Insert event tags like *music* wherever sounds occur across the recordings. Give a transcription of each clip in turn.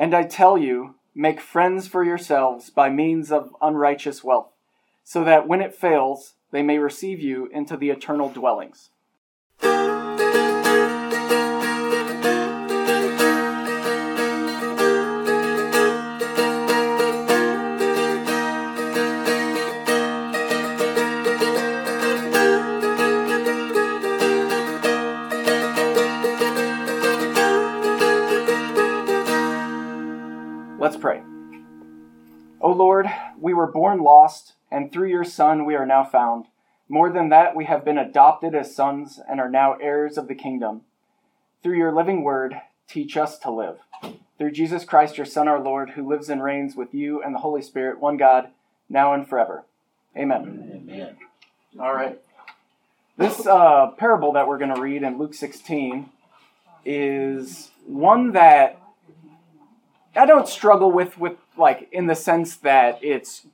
And I tell you, make friends for yourselves by means of unrighteous wealth, so that when it fails, they may receive you into the eternal dwellings. Lord, we were born lost, and through your Son we are now found. More than that, we have been adopted as sons and are now heirs of the kingdom. Through your living word, teach us to live. Through Jesus Christ, your Son, our Lord, who lives and reigns with you and the Holy Spirit, one God, now and forever. Amen. Amen. All right. This uh, parable that we're going to read in Luke 16 is one that I don't struggle with with like in the sense that it's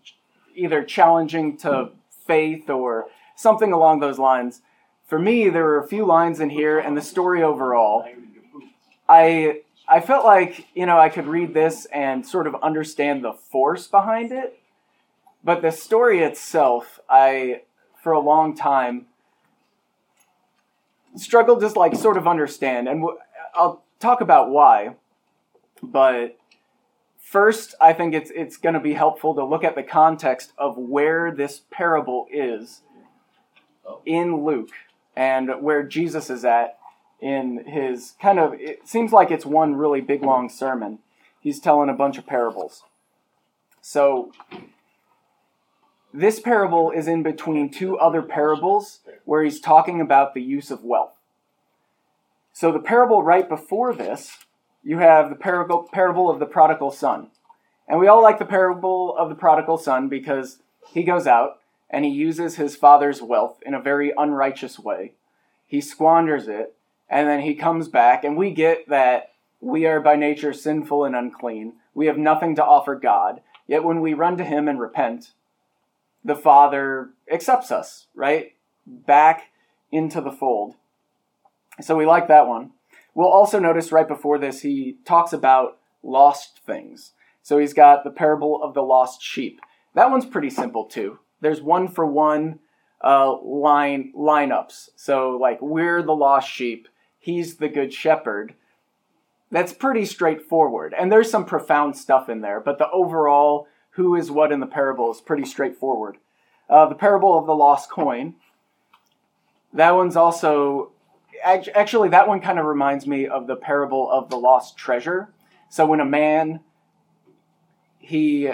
either challenging to faith or something along those lines. For me, there were a few lines in here, and the story overall, I I felt like you know I could read this and sort of understand the force behind it, but the story itself, I for a long time struggled to like sort of understand, and I'll talk about why. But First, I think it's it's going to be helpful to look at the context of where this parable is oh. in Luke and where Jesus is at in his kind of it seems like it's one really big long sermon. He's telling a bunch of parables. So this parable is in between two other parables where he's talking about the use of wealth. So the parable right before this you have the parable, parable of the prodigal son. And we all like the parable of the prodigal son because he goes out and he uses his father's wealth in a very unrighteous way. He squanders it, and then he comes back, and we get that we are by nature sinful and unclean. We have nothing to offer God. Yet when we run to him and repent, the Father accepts us, right? Back into the fold. So we like that one. We'll also notice right before this, he talks about lost things. So he's got the parable of the lost sheep. That one's pretty simple too. There's one for one uh, line lineups. So like we're the lost sheep, he's the good shepherd. That's pretty straightforward. And there's some profound stuff in there, but the overall who is what in the parable is pretty straightforward. Uh, the parable of the lost coin. That one's also actually, that one kind of reminds me of the parable of the lost treasure. So when a man he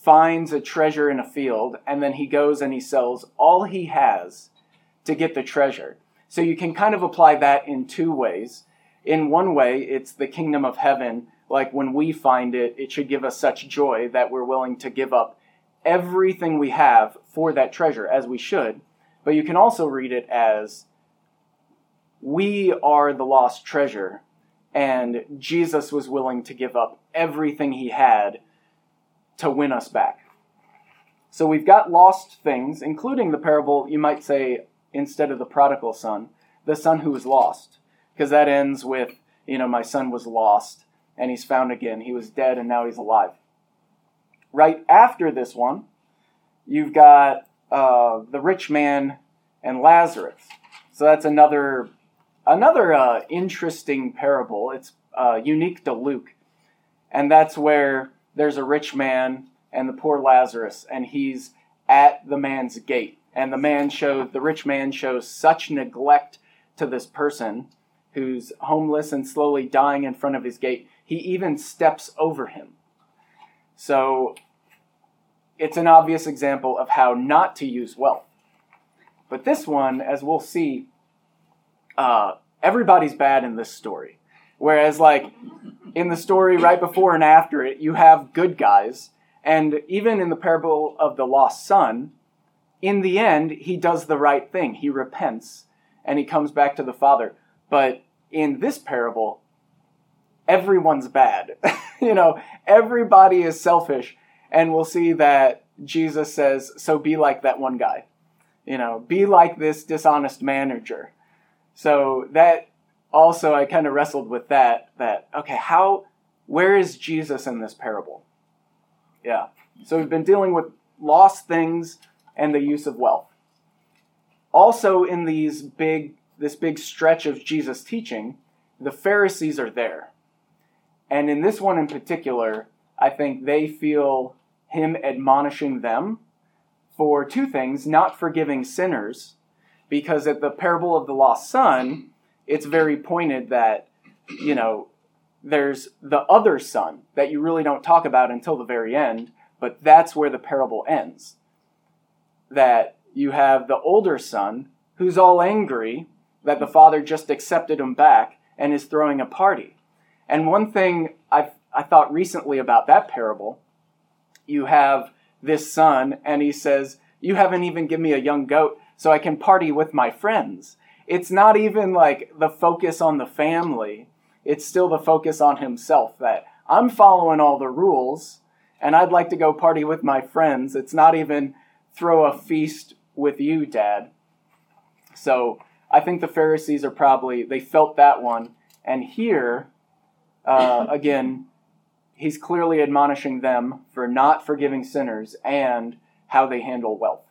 finds a treasure in a field and then he goes and he sells all he has to get the treasure. So you can kind of apply that in two ways. In one way, it's the kingdom of heaven. Like when we find it, it should give us such joy that we're willing to give up everything we have for that treasure, as we should. But you can also read it as we are the lost treasure, and Jesus was willing to give up everything he had to win us back. So we've got lost things, including the parable, you might say, instead of the prodigal son, the son who was lost. Because that ends with, you know, my son was lost and he's found again. He was dead and now he's alive. Right after this one, you've got uh, the rich man and Lazarus. So that's another Another uh, interesting parable, it's uh, unique to Luke, and that's where there's a rich man and the poor Lazarus, and he's at the man's gate. And the man shows, the rich man shows such neglect to this person who's homeless and slowly dying in front of his gate, he even steps over him. So it's an obvious example of how not to use wealth. But this one, as we'll see, uh, everybody's bad in this story. Whereas, like, in the story right before and after it, you have good guys. And even in the parable of the lost son, in the end, he does the right thing. He repents and he comes back to the Father. But in this parable, everyone's bad. *laughs* you know, everybody is selfish. And we'll see that Jesus says, So be like that one guy. You know, be like this dishonest manager. So that also I kind of wrestled with that that okay, how where is Jesus in this parable? Yeah. So we've been dealing with lost things and the use of wealth. Also in these big this big stretch of Jesus teaching, the Pharisees are there. And in this one in particular, I think they feel him admonishing them for two things not forgiving sinners, because at the parable of the lost son, it's very pointed that, you know, there's the other son that you really don't talk about until the very end, but that's where the parable ends. That you have the older son who's all angry that the father just accepted him back and is throwing a party. And one thing I've, I thought recently about that parable, you have this son, and he says, You haven't even given me a young goat so I can party with my friends. It's not even like the focus on the family, it's still the focus on himself that I'm following all the rules and I'd like to go party with my friends. It's not even throw a feast with you, Dad. So I think the Pharisees are probably, they felt that one. And here, uh, *laughs* again, he's clearly admonishing them for not forgiving sinners and how they handle wealth.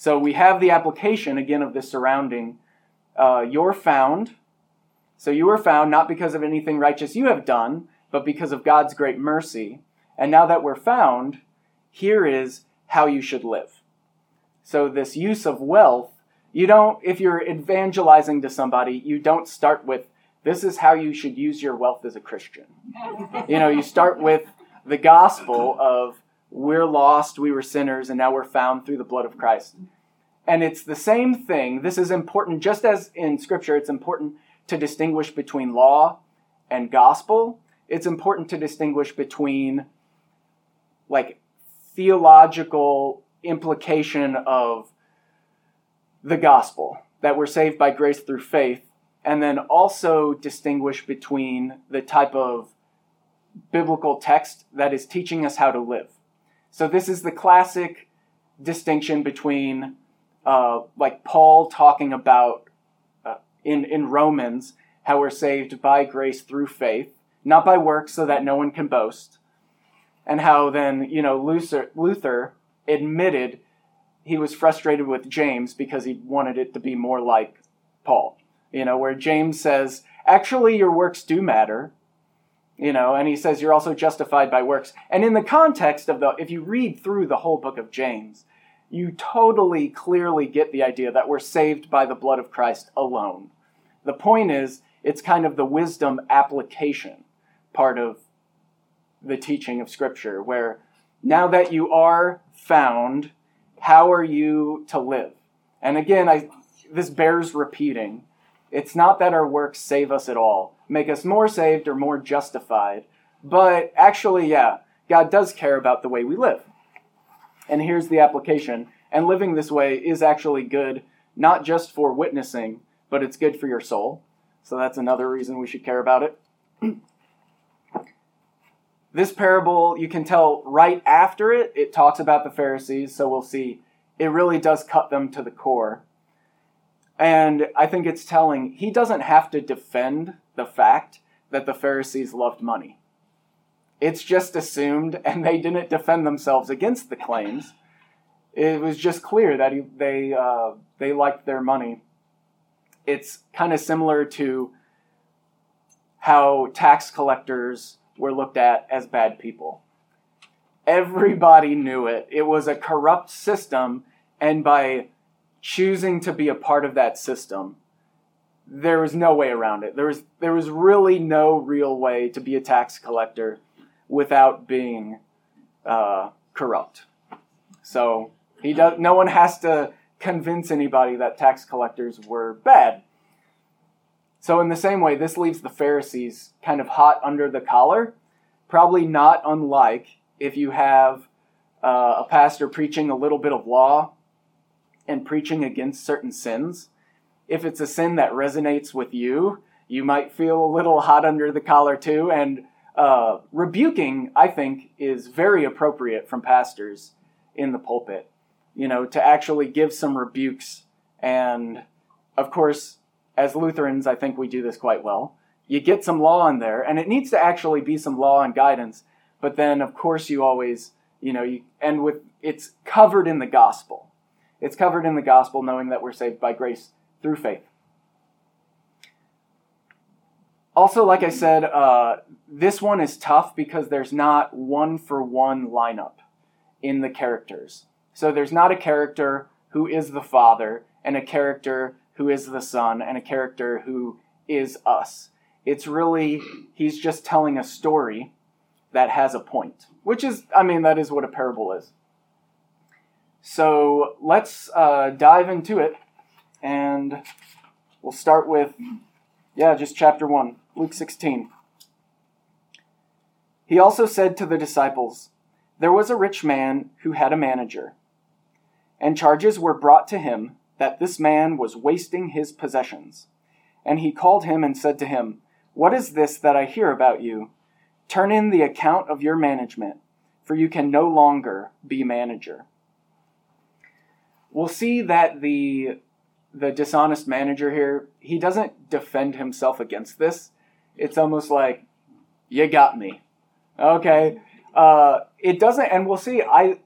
So we have the application again of the surrounding. Uh, you're found. So you were found not because of anything righteous you have done, but because of God's great mercy. And now that we're found, here is how you should live. So this use of wealth, you don't, if you're evangelizing to somebody, you don't start with, this is how you should use your wealth as a Christian. you know, you start with the gospel of we're lost, we were sinners, and now we're found through the blood of Christ. And it's the same thing. This is important, just as in Scripture, it's important to distinguish between law and gospel. It's important to distinguish between like theological implication of the gospel that we're saved by grace through faith, and then also distinguish between the type of biblical text that is teaching us how to live. So this is the classic distinction between, uh, like Paul talking about uh, in in Romans how we're saved by grace through faith, not by works, so that no one can boast, and how then you know Luther, Luther admitted he was frustrated with James because he wanted it to be more like Paul. You know, where James says, actually, your works do matter you know and he says you're also justified by works. And in the context of the if you read through the whole book of james you totally clearly get the idea that we're saved by the blood of christ alone. The point is it's kind of the wisdom application part of the teaching of scripture where now that you are found how are you to live? And again i this bears repeating it's not that our works save us at all make us more saved or more justified. But actually, yeah, God does care about the way we live. And here's the application. And living this way is actually good, not just for witnessing, but it's good for your soul. So that's another reason we should care about it. *clears throat* this parable, you can tell right after it, it talks about the Pharisees. So we'll see it really does cut them to the core. And I think it's telling he doesn't have to defend the fact that the Pharisees loved money. It's just assumed, *laughs* and they didn't defend themselves against the claims. It was just clear that he, they uh, they liked their money. It's kind of similar to how tax collectors were looked at as bad people. Everybody knew it. It was a corrupt system, and by choosing to be a part of that system, there was no way around it. There was there was really no real way to be a tax collector without being uh, corrupt. So he does. No one has to convince anybody that tax collectors were bad. So in the same way, this leaves the Pharisees kind of hot under the collar. Probably not unlike if you have uh, a pastor preaching a little bit of law and preaching against certain sins, if it's a sin that resonates with you, you might feel a little hot under the collar too. And uh, rebuking, I think, is very appropriate from pastors in the pulpit. You know, to actually give some rebukes. And of course, as Lutherans, I think we do this quite well. you get some law in there, and it needs to actually be some law and guidance. But then, of course, you always, you know, you end with it's covered in the gospel. It's covered in the gospel, knowing that we're saved by grace through faith. Also, like I said, uh, this one is tough because there's not one for one lineup in the characters. So there's not a character who is the Father, and a character who is the Son, and a character who is us. It's really, he's just telling a story that has a point, which is, I mean, that is what a parable is. So let's uh, dive into it, and we'll start with, yeah, just chapter 1, Luke 16. He also said to the disciples, There was a rich man who had a manager, and charges were brought to him that this man was wasting his possessions. And he called him and said to him, What is this that I hear about you? Turn in the account of your management, for you can no longer be manager. We'll see that the the dishonest manager here, he doesn't defend himself against this. It's almost like, you got me. Okay. Uh, it doesn't, and we'll see. I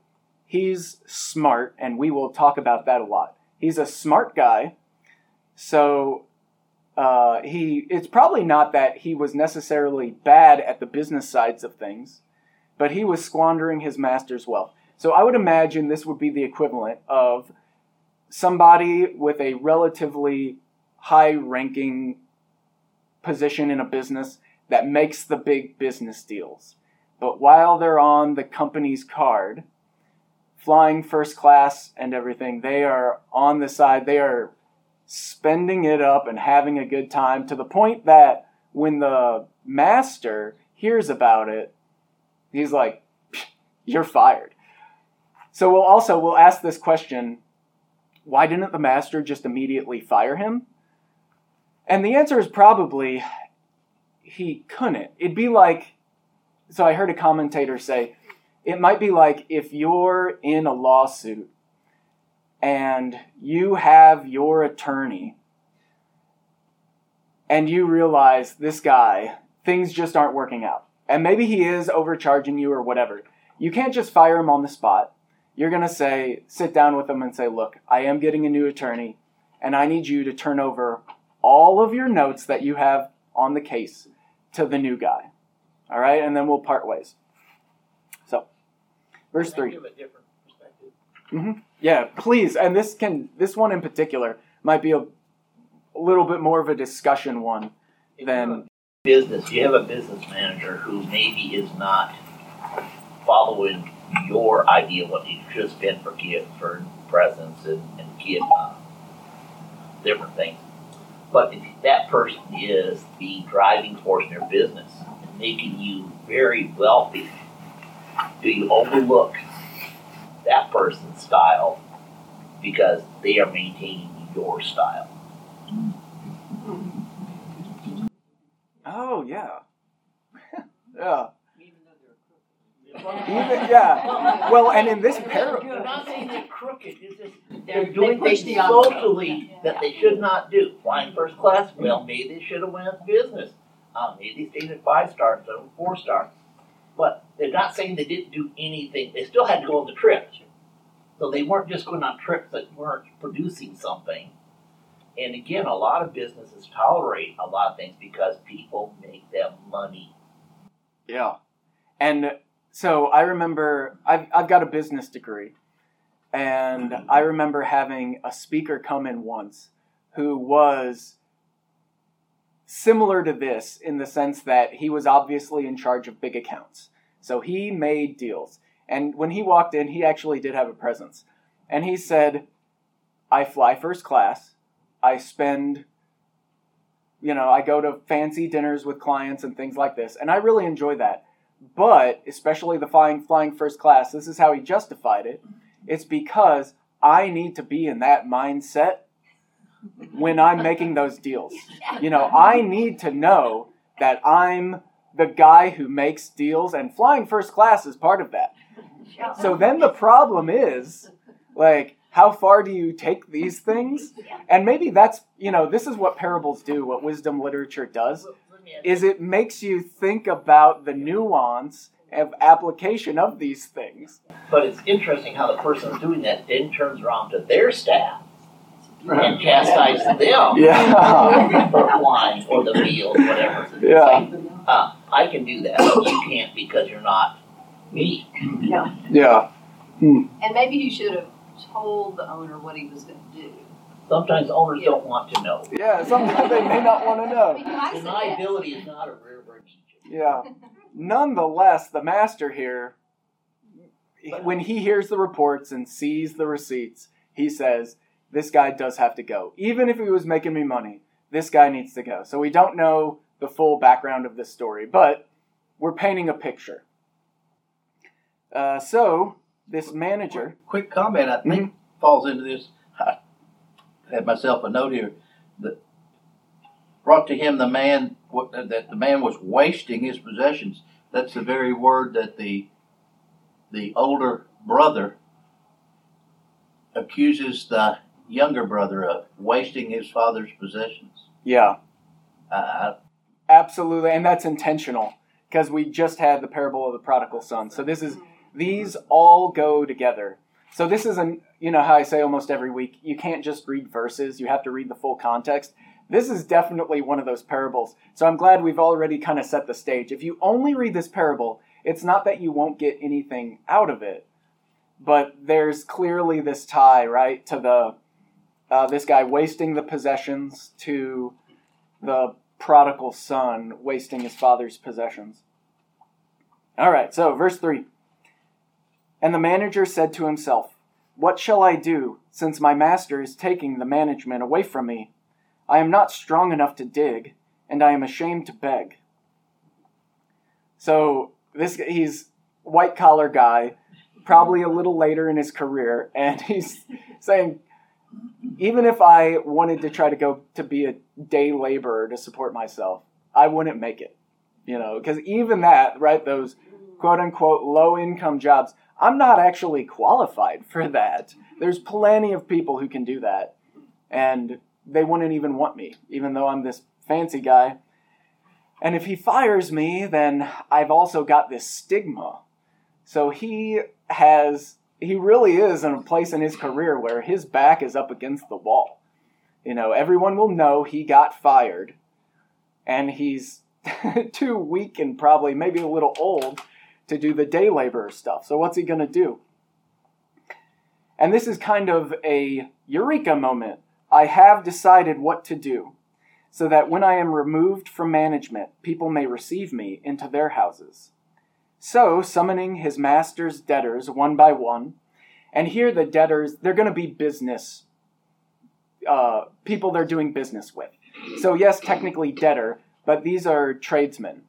he's smart, and we will talk about that a lot. He's a smart guy, so uh, he it's probably not that he was necessarily bad at the business sides of things, but he was squandering his master's wealth. So I would imagine this would be the equivalent of somebody with a relatively high ranking position in a business that makes the big business deals. But while they're on the company's card, flying first class and everything, they are on the side, they are spending it up and having a good time to the point that when the master hears about it, he's like, "You're fired." So we'll also we'll ask this question, why didn't the master just immediately fire him? And the answer is probably he couldn't. It'd be like so I heard a commentator say it might be like if you're in a lawsuit and you have your attorney and you realize this guy, things just aren't working out. And maybe he is overcharging you or whatever. You can't just fire him on the spot. You're going to say, sit down with them and say, look, I am getting a new attorney and I need you to turn over all of your notes that you have on the case to the new guy. All right, and then we'll part ways. So, verse three. Mm-hmm. Yeah, please. And this can this one in particular might be a, a little bit more of a discussion one than business. You have a business manager who maybe is not following your idea of what you should spend for gift, for presents, and, and gift uh, different things. But if that person is the driving force in your business and making you very wealthy, do you overlook that person's style because they are maintaining your style. Oh yeah, *laughs* yeah. Even yeah. Well, and in this parable, I'm not saying they're crooked. It's just they're doing things socially that they should not do. Flying first class, well, maybe they should have went business. Um, maybe they stayed at five stars instead of four stars. But they're not saying they didn't do anything. They still had to go on the trip. So they weren't just going on trips that weren't producing something. And again, a lot of businesses tolerate a lot of things because people make them money. Yeah. And so I remember I've, I've got a business degree. And mm-hmm. I remember having a speaker come in once who was similar to this in the sense that he was obviously in charge of big accounts. So he made deals. And when he walked in, he actually did have a presence. And he said, I fly first class. I spend, you know, I go to fancy dinners with clients and things like this. And I really enjoy that. But, especially the flying, flying first class, this is how he justified it. It's because I need to be in that mindset when I'm making those deals. You know, I need to know that I'm the guy who makes deals, and flying first class is part of that. So then the problem is, like, how far do you take these things? And maybe that's, you know, this is what parables do, what wisdom literature does. Is it makes you think about the nuance of application of these things. But it's interesting how the person doing that then turns around to their staff and chastises them Yeah. for lying or the meal, whatever. It's Yeah. like, uh, I can do that, but you can't because you're not me. Yeah. And maybe he should have told the owner what he was gonna do. Sometimes owners don't want to know. Yeah, sometimes they may not want to know. He might say yes. Deniability is not a rare virtue. Yeah. Nonetheless, the master here, when he hears the reports and sees the receipts, he says, This guy does have to go. Even if he was making me money, this guy needs to go. So we don't know the full background of this story, but we're painting a picture. Uh, so, this manager. Quick comment, I think, falls into this. Had myself a note here that brought to him the man that the man was wasting his possessions. That's the very word that the the older brother accuses the younger brother of wasting his father's possessions. Yeah, Uh, absolutely. And that's intentional because we just had the parable of the prodigal son. So, this is these all go together. So this isn't, you know, how I say almost every week, you can't just read verses, you have to read the full context. This is definitely one of those parables. So I'm glad we've already kind of set the stage. If you only read this parable, it's not that you won't get anything out of it, but there's clearly this tie, right, to the uh, this guy wasting the possessions to the prodigal son wasting his father's possessions. All right, so verse 3. And the manager said to himself, What shall I do, since my master is taking the management away from me? I am not strong enough to dig, and I am ashamed to beg. So this he's white collar guy, probably a little later in his career, and *laughs* he's saying, even if I wanted to try to go to be a day laborer to support myself, I wouldn't make it. You know, because even that, right, those quote unquote low income jobs, I'm not actually qualified for that. There's plenty of people who can do that. And they wouldn't even want me, even though I'm this fancy guy. And if he fires me, then I've also got this stigma. So he has, he really is in a place in his career where his back is up against the wall. You know, everyone will know he got fired, and he's *laughs* too weak and probably maybe a little old to do the day laborer stuff. So what's he going to do? And this is kind of a eureka moment. I have decided what to do so that when I am removed from management, people may receive me into their houses. So, summoning his master's debtors one by one, and here the debtors, they're going to be business uh, people they're doing business with. So, yes, technically debtor, but these are tradesmen.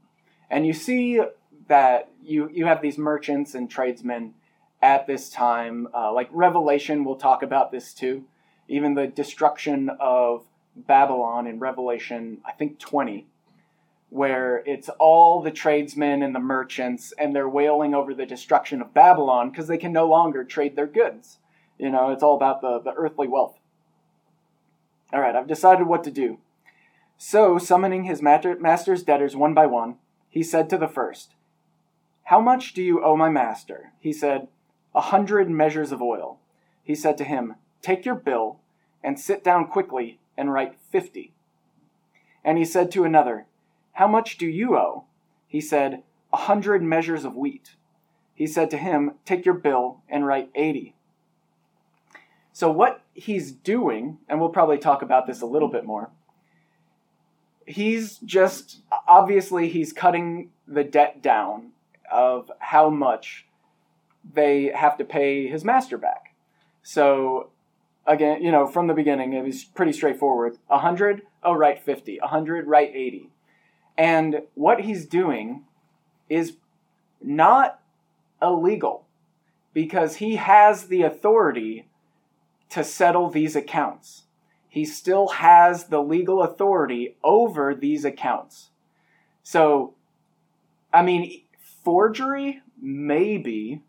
And you see that you, you have these merchants and tradesmen at this time. Uh, like Revelation we'll talk about this too. Even the destruction of Babylon in Revelation, I think 20, where it's all the tradesmen and the merchants, and they're wailing over the destruction of Babylon because they can no longer trade their goods. You know, it's all about the, the earthly wealth. All right, I've decided what to do. So, summoning his master, master's debtors one by one, he said to the first, How much do you owe my master? He said, A hundred measures of oil. He said to him, Take your bill and sit down quickly and write fifty. And he said to another, How much do you owe? He said, A hundred measures of wheat. He said to him, Take your bill and write eighty. So, what he's doing, and we'll probably talk about this a little bit more, he's just obviously he's cutting the debt down of how much they have to pay his master back. So again, you know, from the beginning it was pretty straightforward. 100, oh write 50. 100, write 80. And what he's doing is not illegal because he has the authority to settle these accounts. He still has the legal authority over these accounts. So, I mean, forgery, maybe,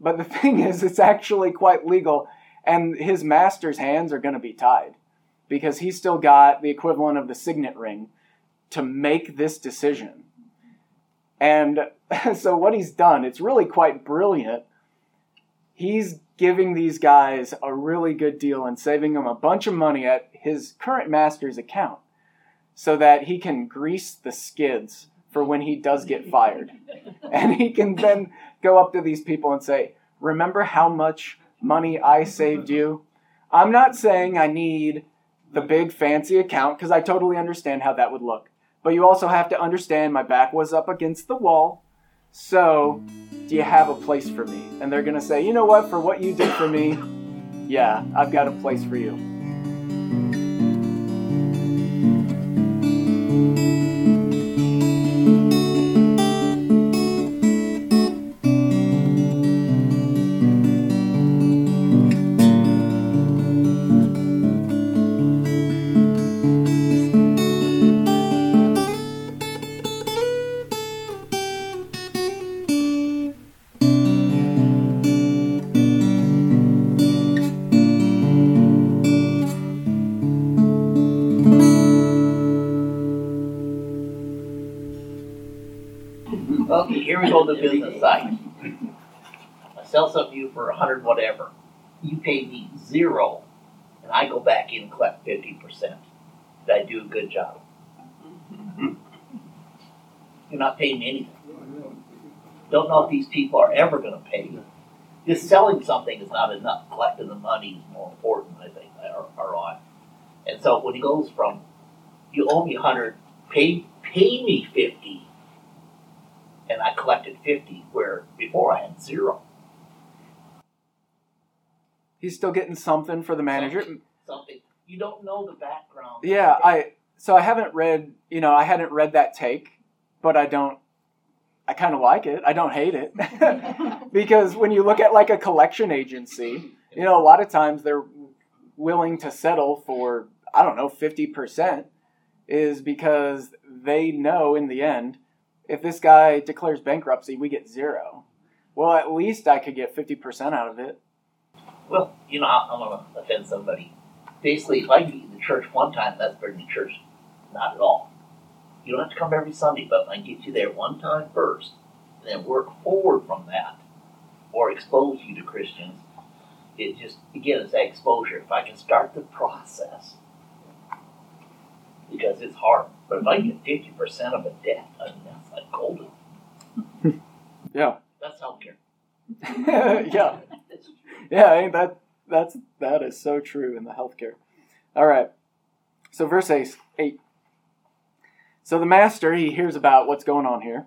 but the *laughs* thing is, it's actually quite legal, and his master's hands are going to be tied because he's still got the equivalent of the signet ring to make this decision. And *laughs* so, what he's done, it's really quite brilliant. He's giving these guys a really good deal and saving them a bunch of money at his current master's account so that he can grease the skids for when he does get fired. And he can then go up to these people and say, Remember how much money I saved you? I'm not saying I need the big fancy account because I totally understand how that would look. But you also have to understand my back was up against the wall. So, do you have a place for me? And they're going to say, you know what, for what you did for me, yeah, I've got a place for you. The business side. I sell something to you for a hundred whatever. You pay me zero, and I go back in and collect fifty percent. Did I do a good job? You're not paying me anything. Don't know if these people are ever going to pay you. Just selling something is not enough. Collecting the money is more important, I think, or on. And so when he goes from, you owe me a hundred, pay pay me fifty, and I collected fifty, where before I had zero. He's still getting something for the manager. Something you don't know the background. Yeah, I so I haven't read, you know, I hadn't read that take, but I don't I kind of like it. I don't hate it. *laughs* because when you look at like a collection agency, you know, a lot of times they're willing to settle for I don't know, 50% is because they know in the end if this guy declares bankruptcy, we get zero. Well, at least I could get 50% out of it. Well, you know, I'm gonna offend somebody. Basically, if I meet in the church one time, that's bringing the church. Not at all. You don't have to come every Sunday, but if I get you there one time first, and then work forward from that, or expose you to Christians, it just again it's that exposure. If I can start the process, because it's hard. But if I get fifty percent of a debt, I mean that's like golden. *laughs* Yeah. That's healthcare. *laughs* yeah. Yeah, ain't that that's that is so true in the healthcare. All right. So verse eight. eight. So the master he hears about what's going on here,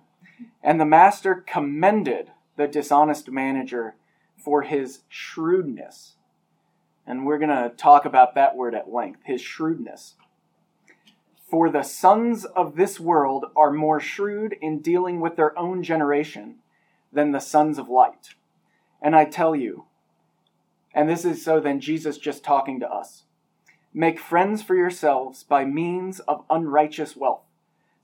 and the master commended the dishonest manager for his shrewdness. And we're going to talk about that word at length, his shrewdness. For the sons of this world are more shrewd in dealing with their own generation than the sons of light. And I tell you, and this is so then Jesus just talking to us make friends for yourselves by means of unrighteous wealth,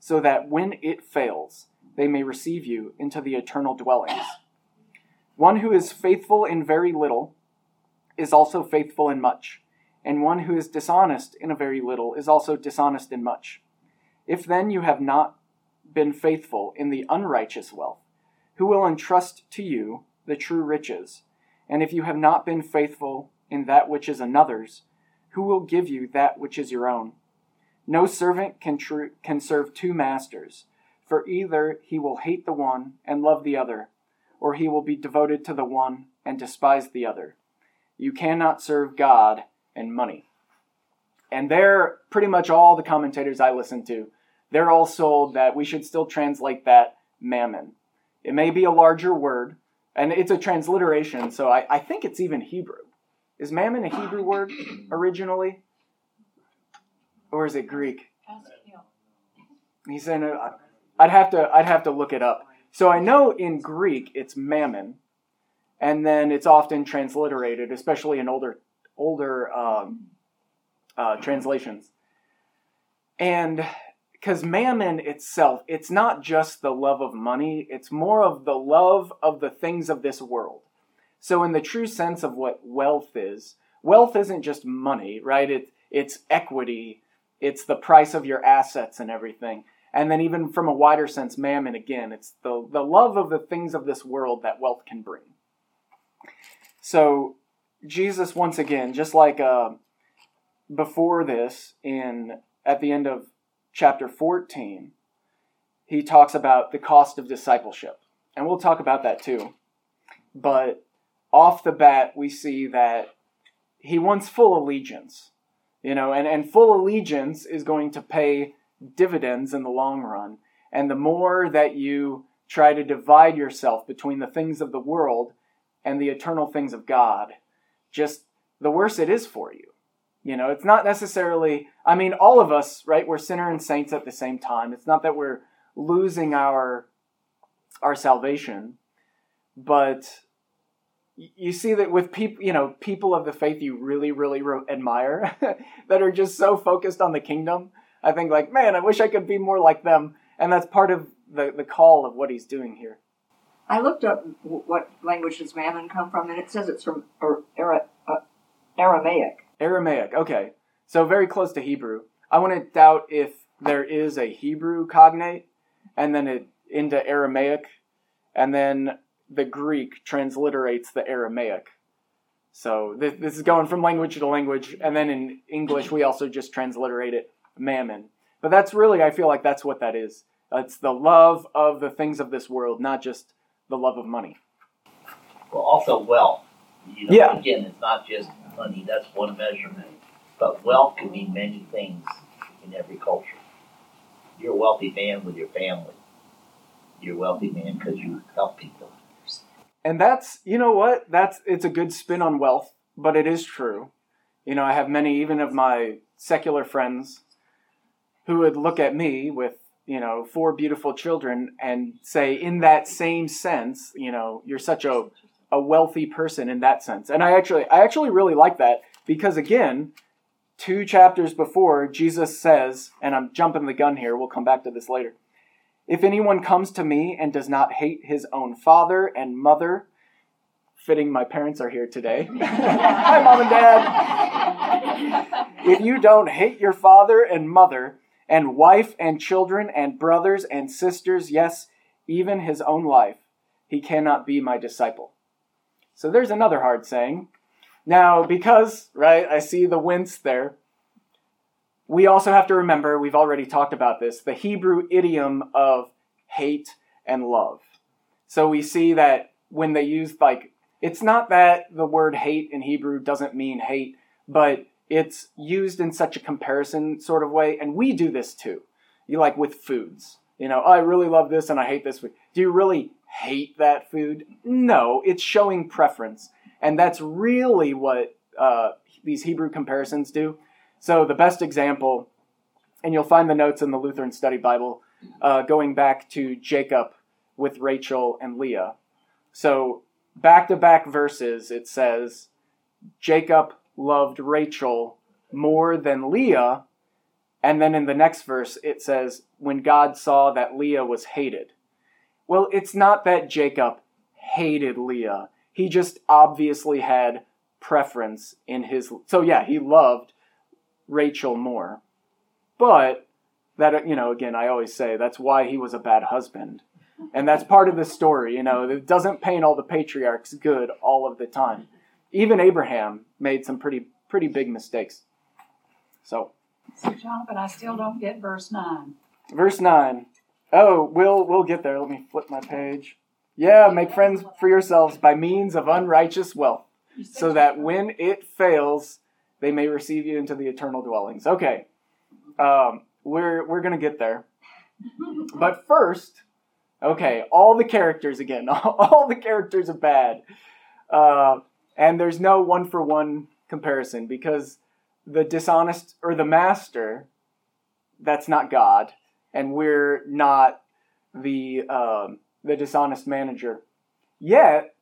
so that when it fails, they may receive you into the eternal dwellings. One who is faithful in very little is also faithful in much, and one who is dishonest in a very little is also dishonest in much. If then you have not been faithful in the unrighteous wealth, who will entrust to you the true riches? And if you have not been faithful in that which is another's, who will give you that which is your own? No servant can, tr- can serve two masters, for either he will hate the one and love the other, or he will be devoted to the one and despise the other. You cannot serve God and money. And they're pretty much all the commentators I listen to, they're all sold that we should still translate that mammon. It may be a larger word, and it's a transliteration, so I, I think it's even Hebrew. Is mammon a Hebrew word originally? Or is it Greek? He said, uh, I'd have to I'd have to look it up. So I know in Greek it's mammon, and then it's often transliterated, especially in older older um, uh, translations. And because mammon itself, it's not just the love of money; it's more of the love of the things of this world. So, in the true sense of what wealth is, wealth isn't just money, right? It, it's equity, it's the price of your assets and everything. And then, even from a wider sense, mammon again, it's the, the love of the things of this world that wealth can bring. So, Jesus, once again, just like uh, before this, in at the end of chapter 14, he talks about the cost of discipleship. And we'll talk about that too. But off the bat, we see that he wants full allegiance. You know, and, and full allegiance is going to pay dividends in the long run. And the more that you try to divide yourself between the things of the world and the eternal things of God, just the worse it is for you. You know, it's not necessarily, I mean, all of us, right? We're sinner and saints at the same time. It's not that we're losing our our salvation, but you see that with people, you know, people of the faith you really, really admire *laughs* that are just so focused on the kingdom. I think, like, man, I wish I could be more like them. And that's part of the, the call of what he's doing here. I looked up what language does mammon come from, and it says it's from Ara- uh, Aramaic. Aramaic, okay. So very close to Hebrew. I to doubt if there is a Hebrew cognate and then it into Aramaic, and then the Greek transliterates the Aramaic. So this, this is going from language to language, and then in English we also just transliterate it mammon. But that's really, I feel like that's what that is. It's the love of the things of this world, not just the love of money. Well, also wealth. You know, yeah. Again, it's not just money. That's one measurement. But wealth can mean many things in every culture. You're a wealthy man with your family. You're a wealthy man because you help people. And that's, you know what? That's it's a good spin on wealth, but it is true. You know, I have many even of my secular friends who would look at me with, you know, four beautiful children and say in that same sense, you know, you're such a a wealthy person in that sense. And I actually I actually really like that because again, two chapters before Jesus says, and I'm jumping the gun here, we'll come back to this later. If anyone comes to me and does not hate his own father and mother, fitting my parents are here today. *laughs* Hi, mom and dad. *laughs* if you don't hate your father and mother, and wife and children, and brothers and sisters, yes, even his own life, he cannot be my disciple. So there's another hard saying. Now, because, right, I see the wince there, we also have to remember, we've already talked about this, the Hebrew idiom of hate and love. So we see that when they use, like, it's not that the word hate in Hebrew doesn't mean hate, but it's used in such a comparison sort of way, and we do this too. You like with foods. You know, oh, I really love this and I hate this food. Do you really hate that food? No, it's showing preference. And that's really what uh, these Hebrew comparisons do. So the best example, and you'll find the notes in the Lutheran Study Bible, uh, going back to Jacob with Rachel and Leah. So back to back verses, it says, Jacob loved Rachel more than Leah. And then in the next verse, it says, when God saw that Leah was hated. Well, it's not that Jacob hated Leah. He just obviously had preference in his. So, yeah, he loved Rachel more. But that you know, again, I always say that's why he was a bad husband. And that's part of the story, you know, it doesn't paint all the patriarchs good all of the time. Even Abraham made some pretty pretty big mistakes. So So Jonathan, I still don't get verse nine. Verse nine. Oh, we'll we'll get there. Let me flip my page. Yeah, make friends for yourselves by means of unrighteous wealth, so that when it fails, they may receive you into the eternal dwellings. Okay, um, we're we're gonna get there, *laughs* but first, okay, all the characters again. *laughs* All the characters are bad, uh, and there's no one for one comparison because the dishonest or the master, that's not God, and we're not the um, the dishonest manager. Yet,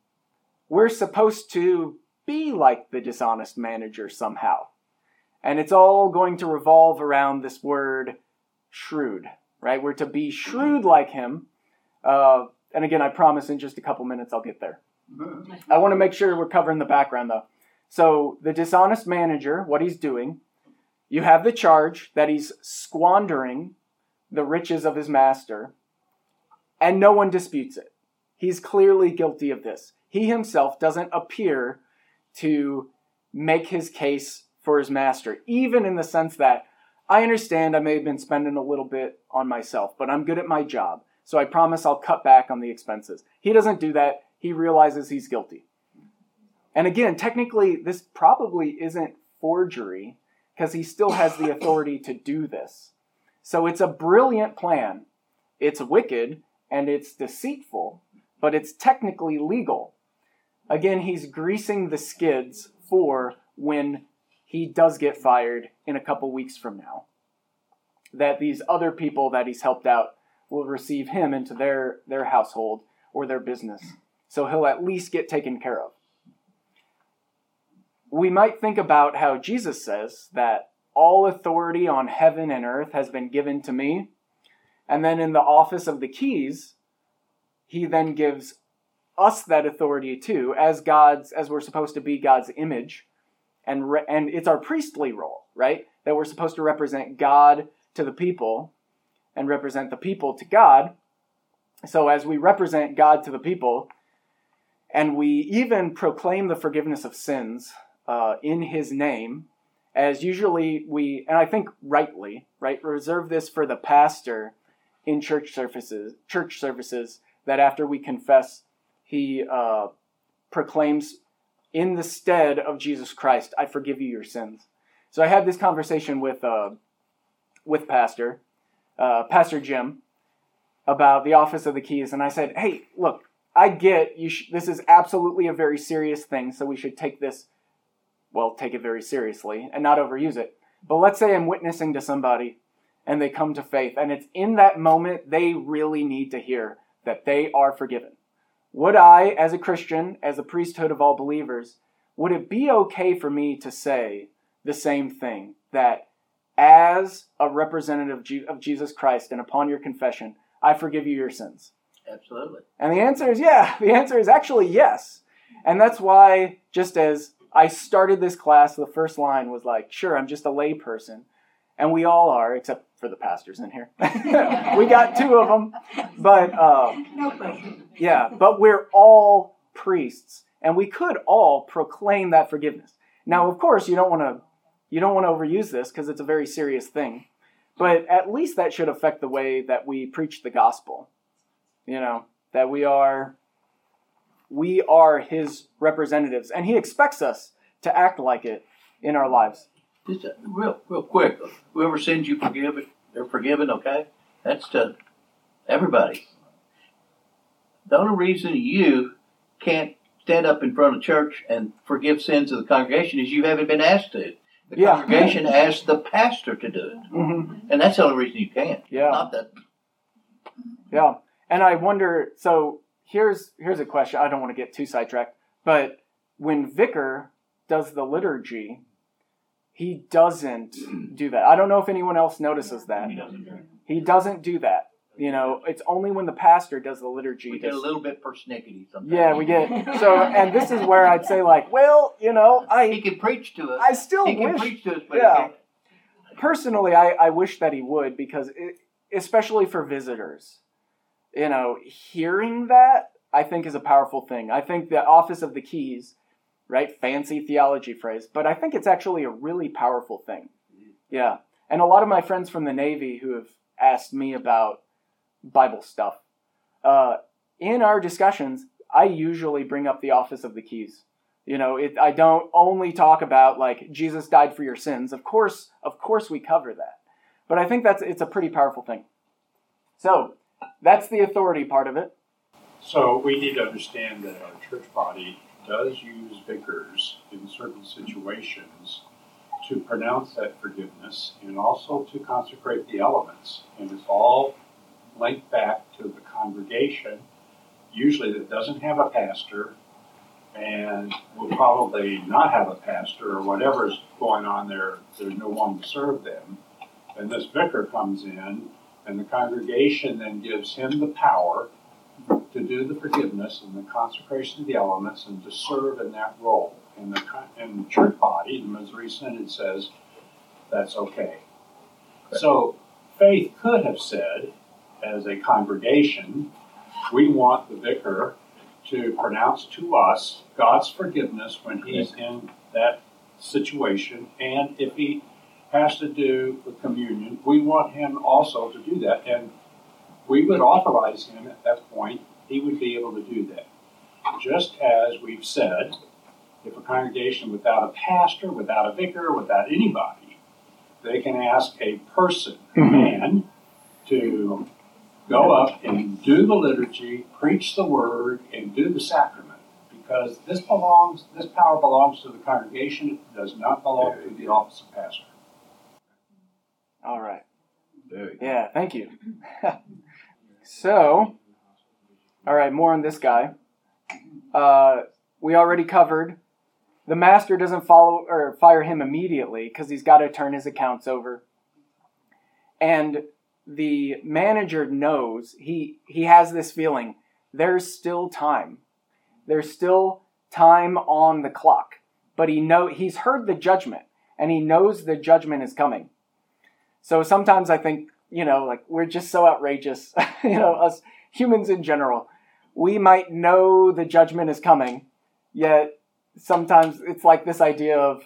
we're supposed to be like the dishonest manager somehow. And it's all going to revolve around this word shrewd, right? We're to be shrewd like him. Uh, and again, I promise in just a couple minutes I'll get there. I want to make sure we're covering the background though. So, the dishonest manager, what he's doing, You have the charge that he's squandering the riches of his master, and no one disputes it. He's clearly guilty of this. He himself doesn't appear to make his case for his master, even in the sense that I understand I may have been spending a little bit on myself, but I'm good at my job, so I promise I'll cut back on the expenses. He doesn't do that. He realizes he's guilty. And again, technically, this probably isn't forgery because he still has the authority to do this. So it's a brilliant plan. It's wicked and it's deceitful, but it's technically legal. Again, he's greasing the skids for when he does get fired in a couple weeks from now. That these other people that he's helped out will receive him into their, their household or their business. So he'll at least get taken care of we might think about how Jesus says that all authority on heaven and earth has been given to me. And then in the office of the keys, he then gives us that authority too, as God's, as we're supposed to be God's image. And, re- and it's our priestly role, right? That we're supposed to represent God to the people and represent the people to God. So as we represent God to the people, and we even proclaim the forgiveness of sins, uh, in his name, as usually we, and I think rightly, right, reserve this for the pastor in church services, church services, that after we confess, he uh, proclaims in the stead of Jesus Christ, I forgive you your sins. So I had this conversation with uh, with Pastor uh, Pastor Jim about the office of the keys, and I said, "Hey, look, I get you. Sh- this is absolutely a very serious thing, so we should take this well, take it very seriously and not overuse it. But let's say I'm witnessing to somebody and they come to faith, and it's in that moment they really need to hear that they are forgiven. Would I, as a Christian, as a priesthood of all believers, would it be okay for me to say the same thing? That as a representative of Jesus Christ and upon your confession, I forgive you your sins? Absolutely. And the answer is yeah. *laughs* The answer is actually yes. And that's why, just as I started this class, the first line was like, sure, I'm just a layperson. And we all are, except for the pastors in here. *laughs* we got two of them. But, um, No yeah, but we're all priests. And we could all proclaim that forgiveness. Now, of course, you don't want to you don't want to overuse this because it's a very serious thing. But at least that should affect the way that we preach the gospel. You know, that we are we are his representatives, and he expects us to act like it in our lives. Just uh, real, real quick. Whoever sins you forgive, they're forgiven. Okay, that's to everybody. The only reason you can't stand up in front of church and forgive sins of the congregation is you haven't been asked to. The Yeah. congregation asked the pastor to do it, Mm-hmm. and that's the only reason you can't. Yeah. Not that. Yeah, and I wonder. So here's here's a question. I don't want to get too sidetracked, but when vicar does the liturgy, he doesn't *clears throat* do that. I don't know if anyone else notices that. He doesn't. He doesn't do that. You know, it's only when the pastor does the liturgy. We get a little bit persnickety sometimes. yeah, we get so, and this is where I'd say like, well, you know, I He can preach to us. I still he can preach to us, but yeah. personally, I, I wish that he would because, it, especially for visitors, you know, hearing that I think is a powerful thing. I think the office of the keys, right? Fancy theology phrase, but I think it's actually a really powerful thing. Yeah. And a lot of my friends from the Navy who have asked me about Bible stuff, uh, in our discussions, I usually bring up the office of the keys. You know, it, I don't only talk about like Jesus died for your sins. Of course, of course, we cover that, but I think that's it's a pretty powerful thing. So that's the authority part of it. So we need to understand that our church body does use vicars in certain situations to pronounce that forgiveness and also to consecrate the elements. And it's all linked back to the congregation, usually that doesn't have a pastor and will probably not have a pastor or whatever's going on there, there's no one to serve them. And this vicar comes in and the congregation then gives him the power to do the forgiveness and the consecration of the elements and to serve in that role. And the, and the church body, the Missouri Synod says, that's okay. So faith could have said, as a congregation, we want the vicar to pronounce to us God's forgiveness when he's in that situation, and if he has to do the communion, we want him also to do that. And we would authorize him at that point, he would be able to do that. Just as we've said, if a congregation without a pastor, without a vicar, without anybody, they can ask a person, a mm-hmm. man, to go up and do the liturgy, preach the word, and do the sacrament. Because this belongs, this power belongs to the congregation, it does not belong to the office of pastor. All right. Yeah, thank you. *laughs* so, all right, more on this guy. Uh, we already covered the master doesn't follow or fire him immediately because he's got to turn his accounts over. And the manager knows he he has this feeling there's still time. There's still time on the clock. But he know he's heard the judgment and he knows the judgment is coming. So sometimes I think, you know, like we're just so outrageous, *laughs* you know, us humans in general. We might know the judgment is coming, yet sometimes it's like this idea of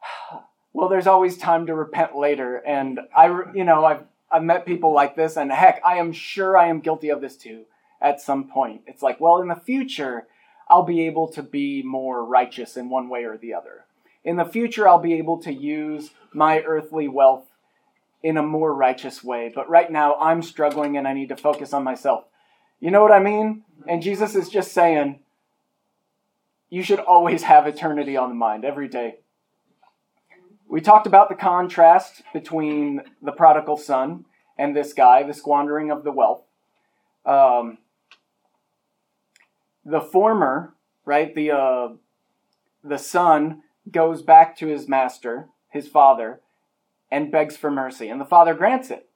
*sighs* well there's always time to repent later. And i you know i've i've met people like this and heck i am sure i am guilty of this too at some point. It's like well in the future i'll be able to be more righteous in one way or the other. In the future i'll be able to use my earthly wealth in a more righteous way but right now i'm struggling and i need to focus on myself you know what i mean and jesus is just saying you should always have eternity on the mind every day. We talked about the contrast between the prodigal son and this guy, the squandering of the wealth. Um, the former, right, the uh, the son goes back to his master, his father, and begs for mercy, and the father grants it.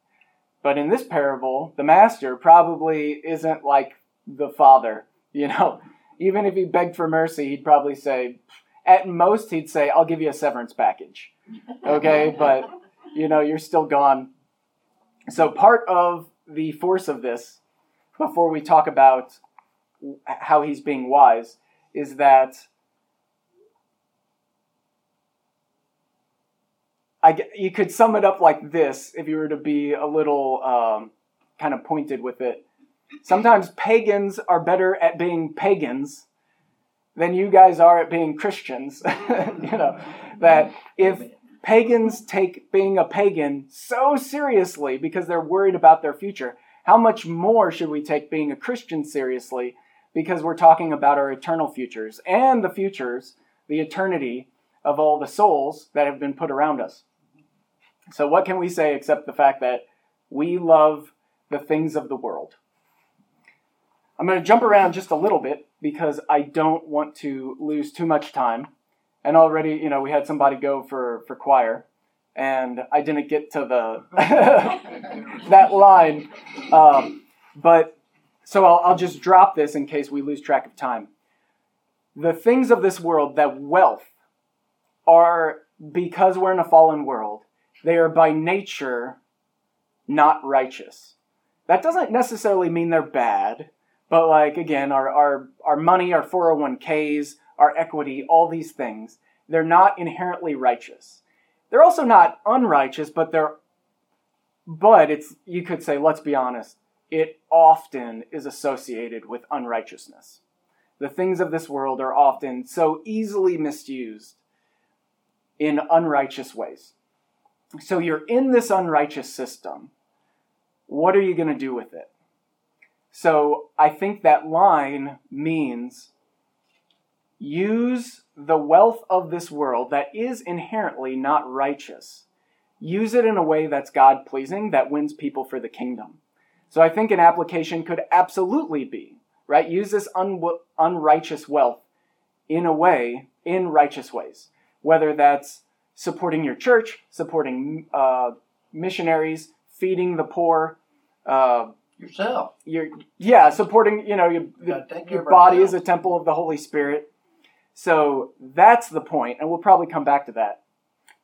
But in this parable, the master probably isn't like the father, *laughs* you know even if he begged for mercy, he'd probably say, at most, he'd say, I'll give you a severance package. Okay, *laughs* but you know, you're still gone. So, part of the force of this, before we talk about how he's being wise, is that I, you could sum it up like this if you were to be a little um, kind of pointed with it Sometimes pagans are better at being pagans than you guys are at being Christians. *laughs* you know, that if pagans take being a pagan so seriously because they're worried about their future, how much more should we take being a Christian seriously because we're talking about our eternal futures and the futures, the eternity of all the souls that have been put around us? So, what can we say except the fact that we love the things of the world? I'm going to jump around just a little bit because I don't want to lose too much time. And already, you know, we had somebody go for, for choir, and I didn't get to the *laughs* that line. Um, but so I'll, I'll just drop this in case we lose track of time. The things of this world, that wealth, are because we're in a fallen world, they are by nature not righteous. That doesn't necessarily mean they're bad but like again, our our our money, our 401ks, our equity, all these things, they're not inherently righteous. They're also not unrighteous, but they're but it's you could say, let's be honest, it often is associated with unrighteousness. The things of this world are often so easily misused in unrighteous ways. So you're in this unrighteous system. What are you going to do with it? So I think that line means use the wealth of this world that is inherently not righteous. Use it in a way that's God pleasing, that wins people for the kingdom. So I think an application could absolutely be, right? Use this un- unrighteous wealth in a way, in righteous ways. Whether that's supporting your church, supporting uh, missionaries, feeding the poor, uh, Yourself. Your yeah, supporting you know your, the, your body is a temple of the Holy Spirit. So that's the point, and we'll probably come back to that.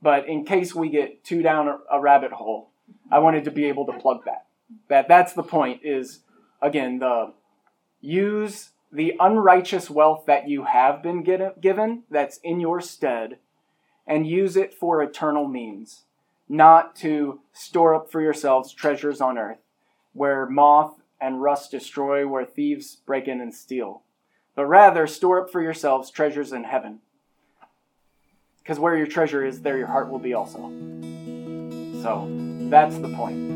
But in case we get too down a, a rabbit hole, I wanted to be able to plug that. That that's the point. Is again the use the unrighteous wealth that you have been given that's in your stead and use it for eternal means, not to store up for yourselves treasures on earth, where moth and rust destroy, where thieves break in and steal, but rather store up for yourselves treasures in heaven. Because where your treasure is, there your heart will be also. So that's the point.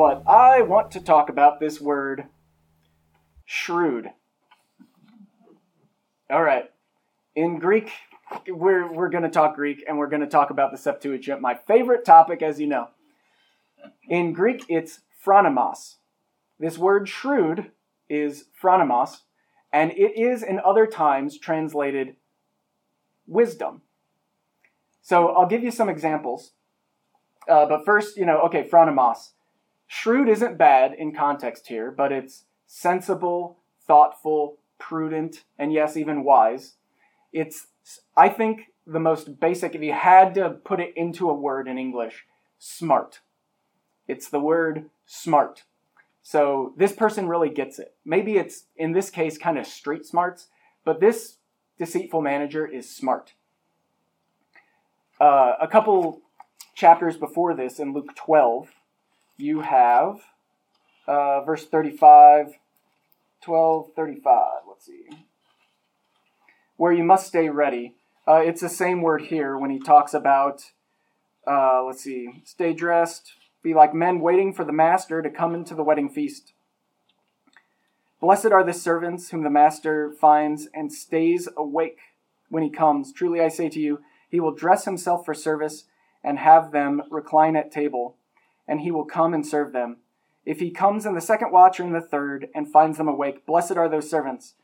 But I want to talk about this word shrewd. All right. In Greek, we're, we're going to talk Greek and we're going to talk about the Septuagint, my favorite topic, as you know. In Greek, it's phronimos. This word shrewd is phronimos, and it is in other times translated wisdom. So I'll give you some examples. Uh, but first, you know, okay, phronimos. Shrewd isn't bad in context here, but it's sensible, thoughtful, prudent, and yes, even wise. It's, I think, the most basic, if you had to put it into a word in English, smart. It's the word smart. So this person really gets it. Maybe it's, in this case, kind of street smarts, but this deceitful manager is smart. Uh, a couple chapters before this, in Luke 12, you have uh, verse 35, 12, 35. Let's see. Where you must stay ready. Uh, it's the same word here when he talks about, uh, let's see, stay dressed, be like men waiting for the master to come into the wedding feast. Blessed are the servants whom the master finds and stays awake when he comes. Truly I say to you, he will dress himself for service and have them recline at table, and he will come and serve them. If he comes in the second watch or in the third and finds them awake, blessed are those servants.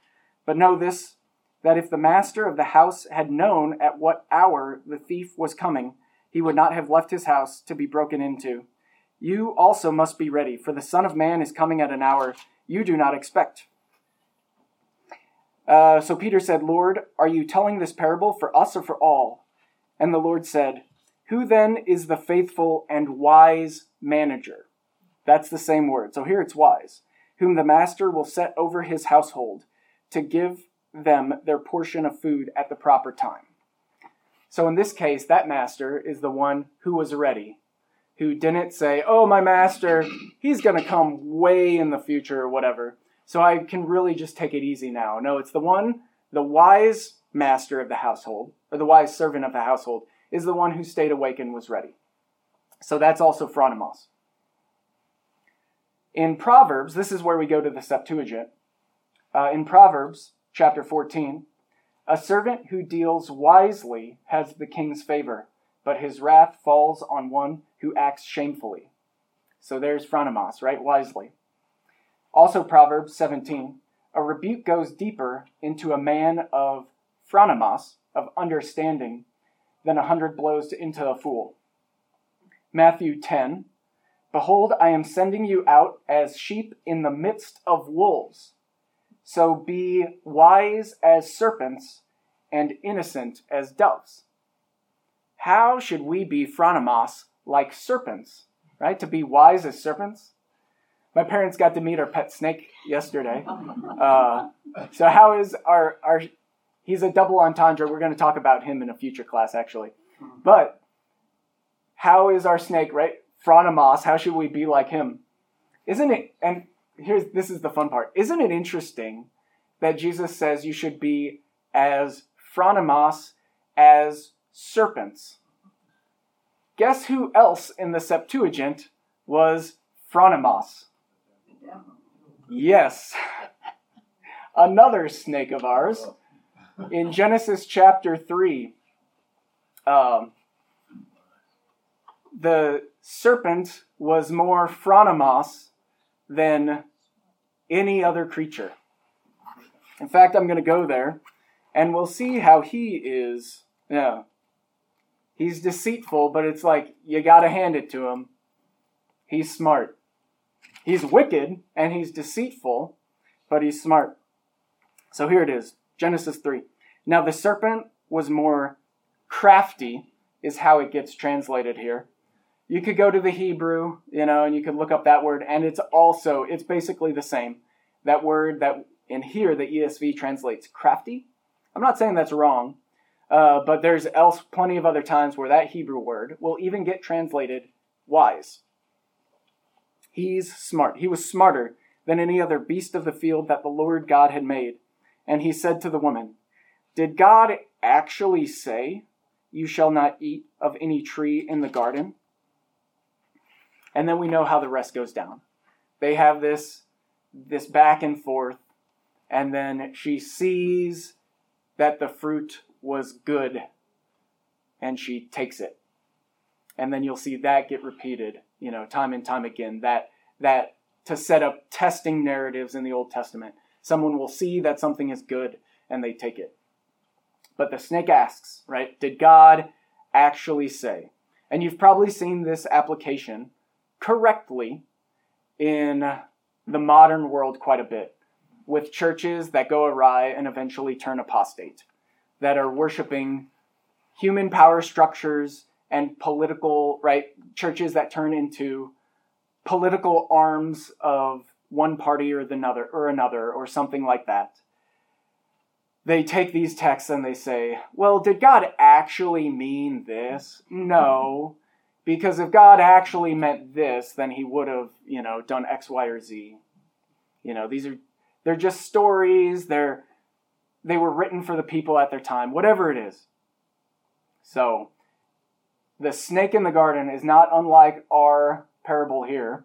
But know this that if the master of the house had known at what hour the thief was coming, he would not have left his house to be broken into. You also must be ready, for the Son of Man is coming at an hour you do not expect. Uh, so Peter said, Lord, are you telling this parable for us or for all? And the Lord said, Who then is the faithful and wise manager? That's the same word. So here it's wise, whom the master will set over his household to give them their portion of food at the proper time. So in this case, that master is the one who was ready, who didn't say, Oh, my master, he's going to come way in the future or whatever. So I can really just take it easy now. No, it's the one, the wise master of the household, or the wise servant of the household, is the one who stayed awake and was ready. So that's also phronimos. In Proverbs, this is where we go to the Septuagint. Uh, in Proverbs chapter 14, a servant who deals wisely has the king's favor, but his wrath falls on one who acts shamefully. So there's phronimos, right? Wisely. Also, Proverbs 17, a rebuke goes deeper into a man of phronimos, of understanding, than a hundred blows into a fool. Matthew 10, Behold, I am sending you out as sheep in the midst of wolves. So be wise as serpents and innocent as doves. How should we be phronimos like serpents, right? To be wise as serpents? My parents got to meet our pet snake yesterday. *laughs* Uh, so how is our our? He's a double entendre. We're going to talk about him in a future class, actually. But how is our snake, right? Phronimos, how should we be like him? Isn't it, and here's, this is the fun part. Isn't it interesting that Jesus says you should be as phronimos as serpents? Guess who else in the Septuagint was phronimos? Yes. *laughs* Another snake of ours. Oh. In Genesis chapter 3, um, the serpent was more phronimos than any other creature. In fact, I'm going to go there and we'll see how he is. Yeah. He's deceitful, but it's like you got to hand it to him. He's smart. He's wicked and he's deceitful, but he's smart. So here it is Genesis 3. Now the serpent was more crafty, is how it gets translated here. You could go to the Hebrew, you know, and you could look up that word, and it's also, it's basically the same. That word that in here the ESV translates crafty. I'm not saying that's wrong, uh, but there's else plenty of other times where that Hebrew word will even get translated wise. He's smart. He was smarter than any other beast of the field that the Lord God had made. And he said to the woman, Did God actually say, You shall not eat of any tree in the garden? And then we know how the rest goes down. They have this, this back and forth, and then she sees that the fruit was good, and she takes it. And then you'll see that get repeated, you know, time and time again. That that to set up testing narratives in the Old Testament. Someone will see that something is good and they take it. But the snake asks, right? Did God actually say? And you've probably seen this application correctly in the modern world quite a bit with churches that go awry and eventually turn apostate, that are worshiping human power structures and political, right? Churches that turn into political arms of one party or another or another or something like that. They take these texts and they say, well, did God actually mean this? No. Because if God actually meant this, then he would have, you know, done X, Y, or Z. You know, these are they're just stories. They're they were written for the people at their time, whatever it is. So, the snake in the garden is not unlike our parable here,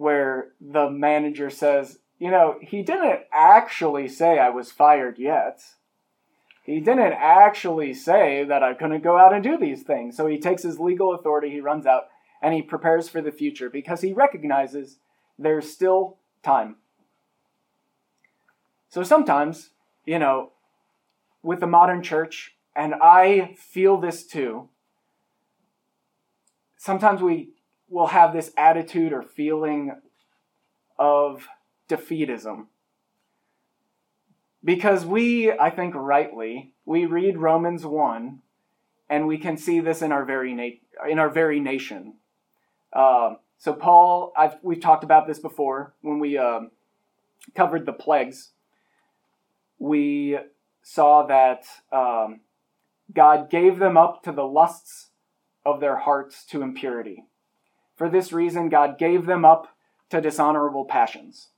where the manager says, you know, he didn't actually say I was fired yet. He didn't actually say that I couldn't go out and do these things. So he takes his legal authority, he runs out, and he prepares for the future because he recognizes there's still time. So sometimes, you know, with the modern church, and I feel this too, sometimes we will have this attitude or feeling of defeatism. Because we, I think rightly, we read Romans 1 and we can see this in our very, na- in our very nation. Uh, so, Paul, I've, we've talked about this before when we uh, covered the plagues we saw that um, God gave them up to the lusts of their hearts to impurity. For this reason, God gave them up to dishonorable passions.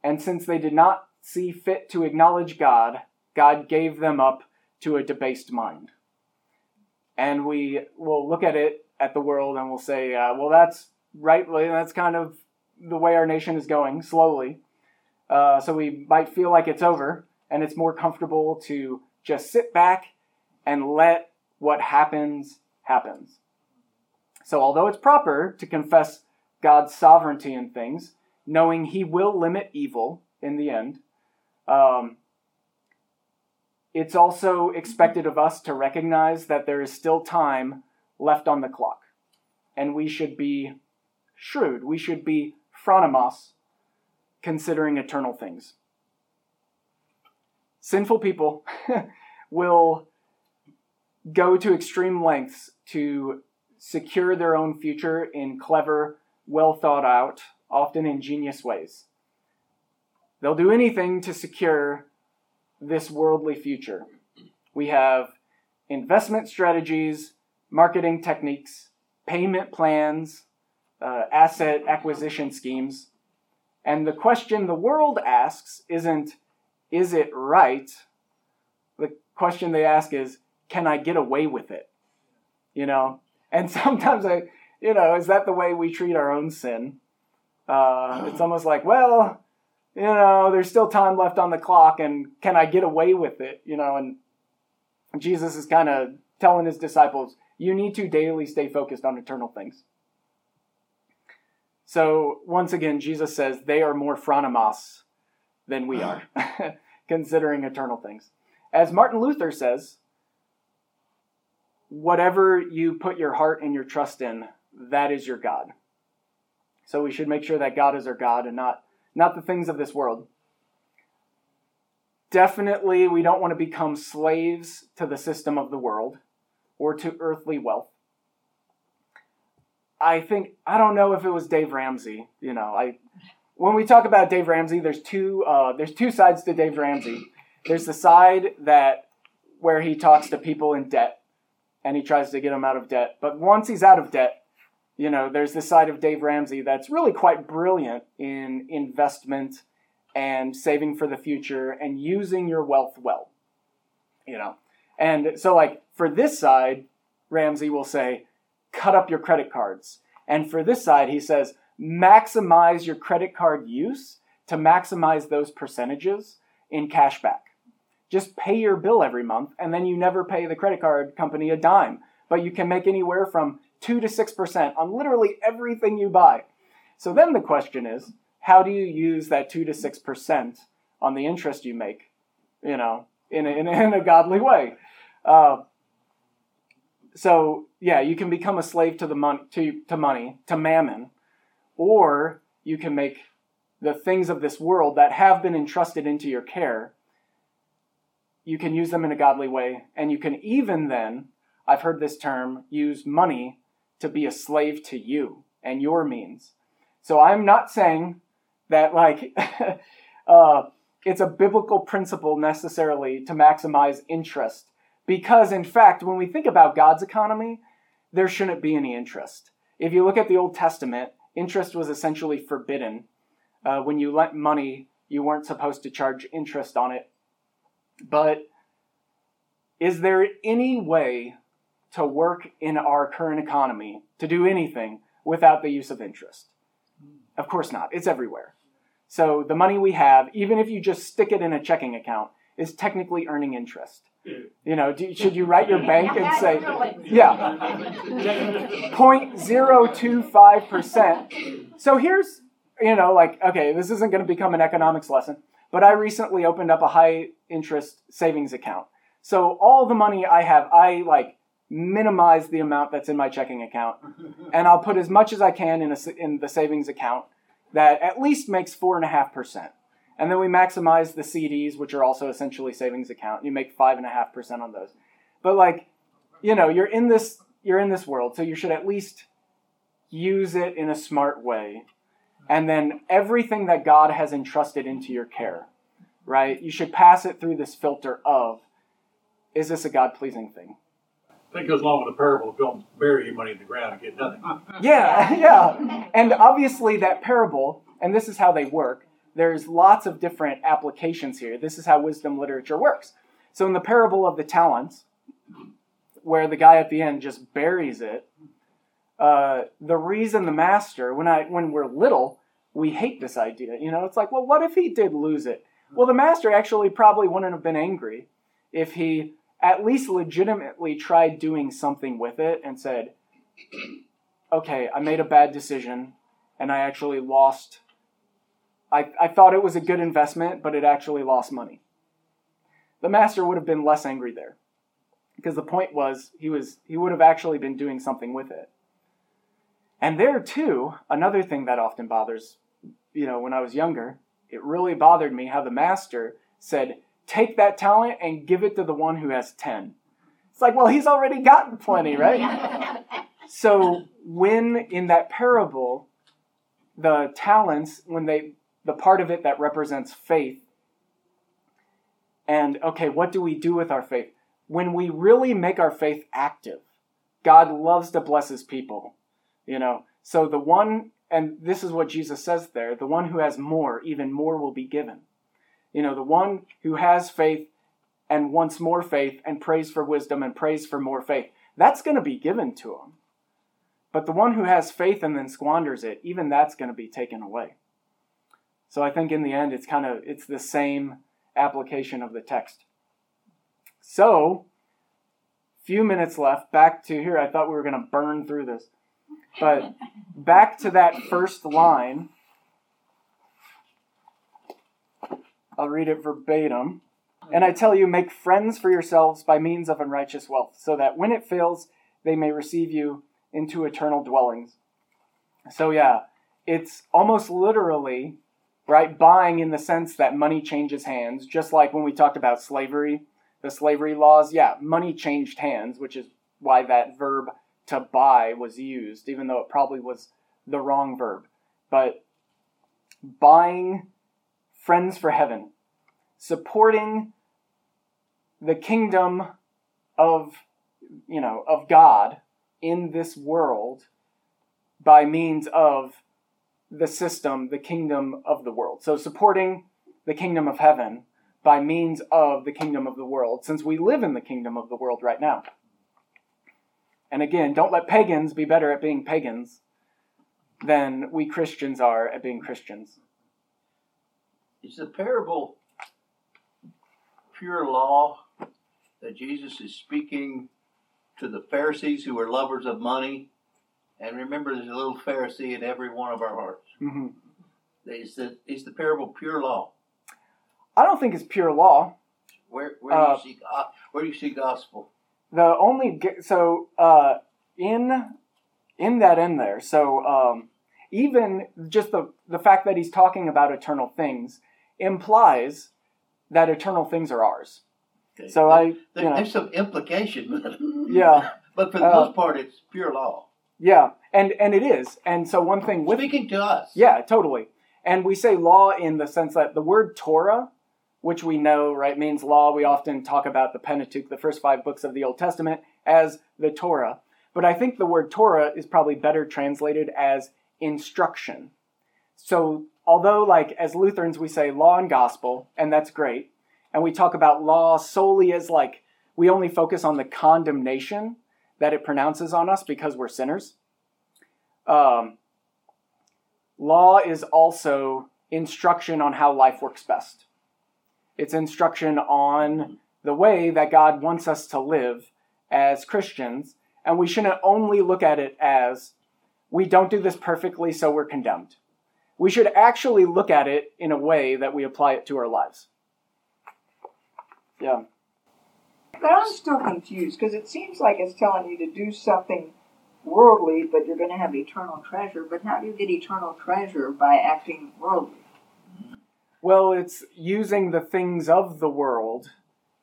And since they did not see fit to acknowledge God, God gave them up to a debased mind. And we will look at it at the world and we'll say, uh, well, that's rightly, that's kind of the way our nation is going, slowly. Uh, so we might feel like it's over, and it's more comfortable to just sit back and let what happens happens. So although it's proper to confess God's sovereignty in things, knowing He will limit evil in the end, um, it's also expected of us to recognize that there is still time left on the clock. And we should be shrewd. We should be phronimos considering eternal things. Sinful people *laughs* will go to extreme lengths to secure their own future in clever, well thought out, often ingenious ways. They'll do anything to secure this worldly future. We have investment strategies, marketing techniques, payment plans, uh, asset acquisition schemes. And the question the world asks isn't, is it right? The question they ask is, can I get away with it? You know? And *laughs* sometimes I, you know, is that the way we treat our own sin? Uh, *sighs* it's almost like, well, you know, there's still time left on the clock, and can I get away with it? You know, and Jesus is kind of telling his disciples, you need to daily stay focused on eternal things. So, once again, Jesus says they are more phronimos than we are, *sighs* *laughs* considering eternal things. As Martin Luther says, whatever you put your heart and your trust in, that is your God. So we should make sure that God is our God and not, not the things of this world. Definitely, we don't want to become slaves to the system of the world or to earthly wealth. I think I don't know if it was Dave Ramsey. You know, I when we talk about Dave Ramsey, there's two uh, there's two sides to Dave Ramsey. There's the side that where he talks to people in debt and he tries to get him out of debt. But once he's out of debt, you know, there's this side of Dave Ramsey that's really quite brilliant in investment and saving for the future and using your wealth well. You know, and so like for this side, Ramsey will say, cut up your credit cards. And for this side, he says, maximize your credit card use to maximize those percentages in cash back. Just pay your bill every month, and then you never pay the credit card company a dime. But you can make anywhere from 2 to 6% on literally everything you buy. So then the question is, how do you use that 2 to 6% on the interest you make, you know, in a, in a, *laughs* in a godly way? Uh, so yeah, you can become a slave to the money, to, to money, to mammon, or you can make the things of this world that have been entrusted into your care. You can use them in a godly way, and you can even then, I've heard this term, use money to be a slave to you and your means. So I'm not saying that like *laughs* uh, it's a biblical principle necessarily to maximize interest because, in fact, when we think about God's economy, there shouldn't be any interest. If you look at the Old Testament, interest was essentially forbidden. Uh, when you lent money, you weren't supposed to charge interest on it. But is there any way to work in our current economy, to do anything, without the use of interest? Of course not. It's everywhere. So the money we have, even if you just stick it in a checking account, is technically earning interest. You know, do, should you write your bank and say, yeah, 0.025%. So here's, you know, like, okay, this isn't going to become an economics lesson, but I recently opened up a high interest savings account. So all the money I have, I like minimize the amount that's in my checking account, *laughs* and I'll put as much as I can in, a, in the savings account that at least makes 4.5%. And then we maximize the CDs, which are also essentially savings account. You make five and a half percent on those. But like, you know, you're in this you're in this world, so you should at least use it in a smart way. And then everything that God has entrusted into your care, right? You should pass it through this filter of is this a God pleasing thing? That goes along with the parable of don't bury your money in the ground and get nothing. *laughs* Yeah, yeah. And obviously that parable, and this is how they work, there's lots of different applications here. This is how wisdom literature works. So in the parable of the talents, where the guy at the end just buries it, uh, the reason the master, when I when we're little, we hate this idea. You know, it's like, well, what if he did lose it? Well, the master actually probably wouldn't have been angry if he at least legitimately tried doing something with it and said, okay, I made a bad decision and I actually lost I, I thought it was a good investment, but it actually lost money. The master would have been less angry there. Because the point was he was he would have actually been doing something with it. And there too, another thing that often bothers, you know, when I was younger, it really bothered me how the master said, take that talent and give it to the one who has 10. It's like, well, he's already gotten plenty, *laughs* right? so when in that parable, the talents, when they the part of it that represents faith. And okay, what do we do with our faith? When we really make our faith active, God loves to bless his people. You know, so the one, and this is what Jesus says there the one who has more, even more will be given. You know, the one who has faith and wants more faith and prays for wisdom and prays for more faith, that's going to be given to him. But the one who has faith and then squanders it, even that's going to be taken away. So I think in the end, it's kind of it's the same application of the text. So few minutes left. Back to here. I thought we were going to burn through this. But back to that first line. I'll read it verbatim. And I tell you, make friends for yourselves by means of unrighteous wealth, so that when it fails, they may receive you into eternal dwellings. So, yeah, it's almost literally, right, buying in the sense that money changes hands, just like when we talked about slavery, the slavery laws. Yeah, money changed hands, which is why that verb to buy was used, even though it probably was the wrong verb. But buying friends for heaven, supporting the kingdom of you know of God in this world by means of the system, the kingdom of the world. So supporting the kingdom of heaven by means of the kingdom of the world, since we live in the kingdom of the world right now. And again, don't let pagans be better at being pagans than we Christians are at being Christians. Is the parable pure law that Jesus is speaking to the Pharisees who are lovers of money? And remember, there's a little Pharisee in every one of our hearts. Mm-hmm. Is the, is the parable pure law? I don't think it's pure law. Where, where, do, Uh, you see, where do you see gospel? The only so uh, in in that in there. So um, even just the the fact that he's talking about eternal things implies that eternal things are ours. Okay. So I, you There- know, There's some implication, but *laughs* yeah, but for the Uh, most part, it's pure law. yeah, and and it is. And so one thing with Speaking to us. Yeah, totally. And we say law in the sense that the word Torah, which we know, right, means law. We often talk about the Pentateuch, the first five books of the Old Testament, as the Torah. But I think the word Torah is probably better translated as instruction. So, although, like, as Lutherans, we say law and gospel, and that's great, and we talk about law solely as, like, we only focus on the condemnation that it pronounces on us because we're sinners. Um, Law is also instruction on how life works best. It's instruction on the way that God wants us to live as Christians, and we shouldn't only look at it as we don't do this perfectly, so we're condemned. We should actually look at it in a way that we apply it to our lives. Yeah. But I'm still confused because it seems like it's telling you to do something worldly, but you're going to have eternal treasure. But how do you get eternal treasure by acting worldly? Well, it's using the things of the world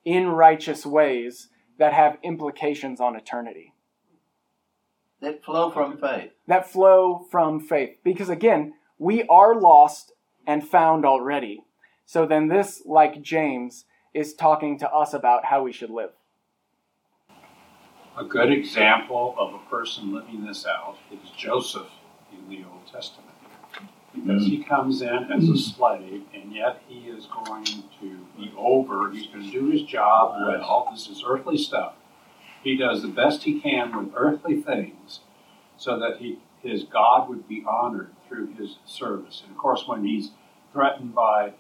in righteous ways that have implications on eternity. That flow from faith. that flow from faith. Because again, we are lost and found already. So then, this, like James, is talking to us about how we should live. A good example of a person living this out is Joseph in the Old Testament. Because he mm-hmm. comes in as a slave, and yet he is going to be over, he's going to do his job well. This is earthly stuff. He does the best he can with earthly things so that he, his God would be honored through his service. And of course, when he's threatened by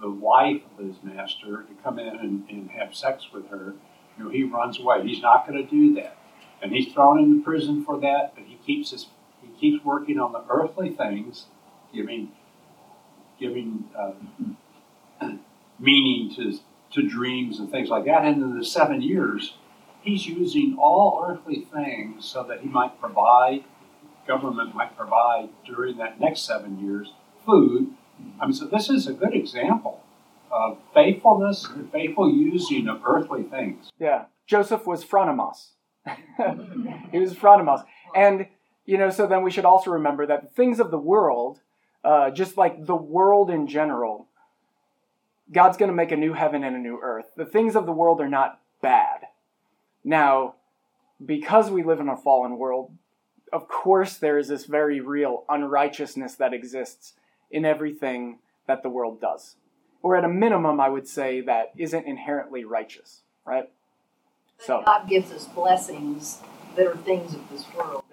the wife of his master to come in and, and have sex with her, you know, he runs away. He's not going to do that, and he's thrown into prison for that. But he keeps his he keeps working on the earthly things, giving giving uh, *clears throat* meaning to to dreams and things like that. And in the seven years, he's using all earthly things so that he might provide. Government might provide during that next seven years food. I mean, so this is a good example of faithfulness and faithful using of earthly things. Yeah. Joseph was phronimos. *laughs* he was phronimos. And, you know, so then we should also remember that the things of the world, uh, just like the world in general, God's going to make a new heaven and a new earth. The things of the world are not bad. Now, because we live in a fallen world, of course there is this very real unrighteousness that exists in everything that the world does. Or at a minimum, I would say that isn't inherently righteous, right? So, God gives us blessings that are things of this world.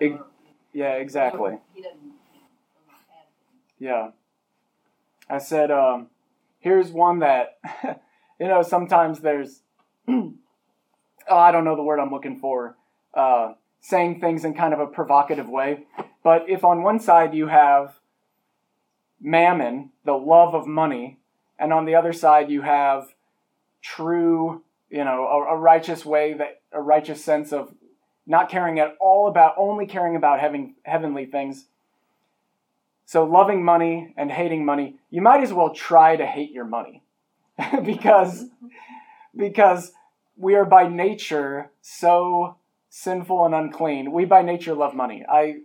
yeah, exactly. He doesn't. you know, add things. Yeah. I said, um, here's one that, *laughs* you know, sometimes there's, *clears throat* oh, I don't know the word I'm looking for, uh, saying things in kind of a provocative way. But if on one side you have mammon, the love of money, and on the other side you have true, you know, a, a righteous way that a righteous sense of not caring at all about only caring about having heavenly things. So loving money and hating money, you might as well try to hate your money. *laughs* because because we are by nature so sinful and unclean. We by nature love money. I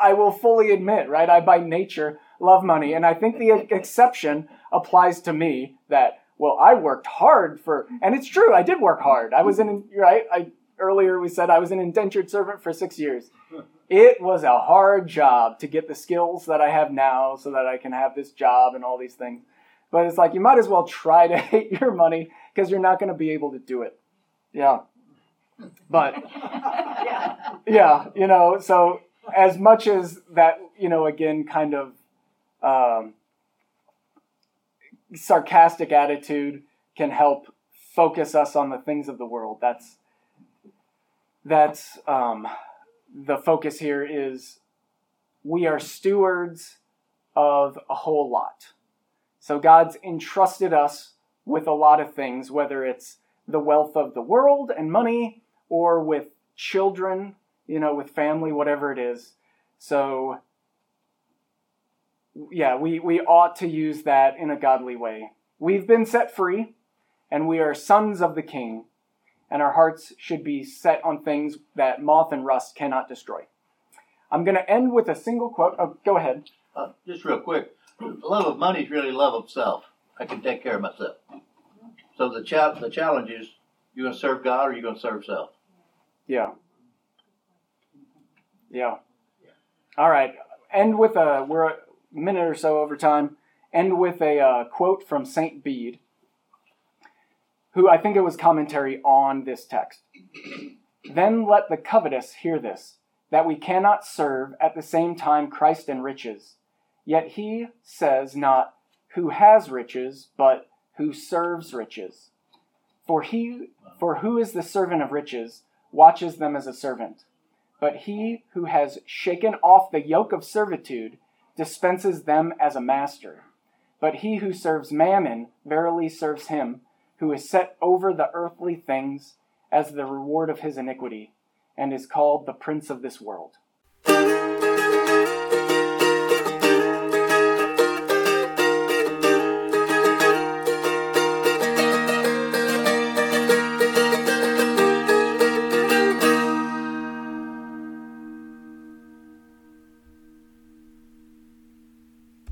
I will fully admit, right? I by nature love money, and I think the exception applies to me that well, I worked hard for, and it's true, I did work hard. I was in right. I earlier we said I was an indentured servant for six years. It was a hard job to get the skills that I have now, so that I can have this job and all these things. But it's like you might as well try to *laughs* hate your money because you're not going to be able to do it. Yeah. But yeah. *laughs* yeah, you know, so as much as that, you know, again, kind of um, sarcastic attitude can help focus us on the things of the world. That's that's um, the focus here is we are stewards of a whole lot. So God's entrusted us with a lot of things, whether it's the wealth of the world and money or with children, you know, with family, whatever it is. So yeah, we, we ought to use that in a godly way. We've been set free, and we are sons of the King, and our hearts should be set on things that moth and rust cannot destroy. I'm going to end with a single quote. Oh, go ahead. Uh, just real quick love of money is really love of self. I can take care of myself. So the cha- the challenge is you going to serve God or you going to serve self? Yeah. Yeah. All right. End with a we're a minute or so over time. End with a uh, quote from Saint Bede, who I think it was commentary on this text. then let the covetous hear this, that we cannot serve at the same time Christ and riches Yet he says not who has riches, but who serves riches. For he for who is the servant of riches watches them as a servant. But he who has shaken off the yoke of servitude dispenses them as a master. But he who serves mammon verily serves him who is set over the earthly things as the reward of his iniquity, and is called the prince of this world.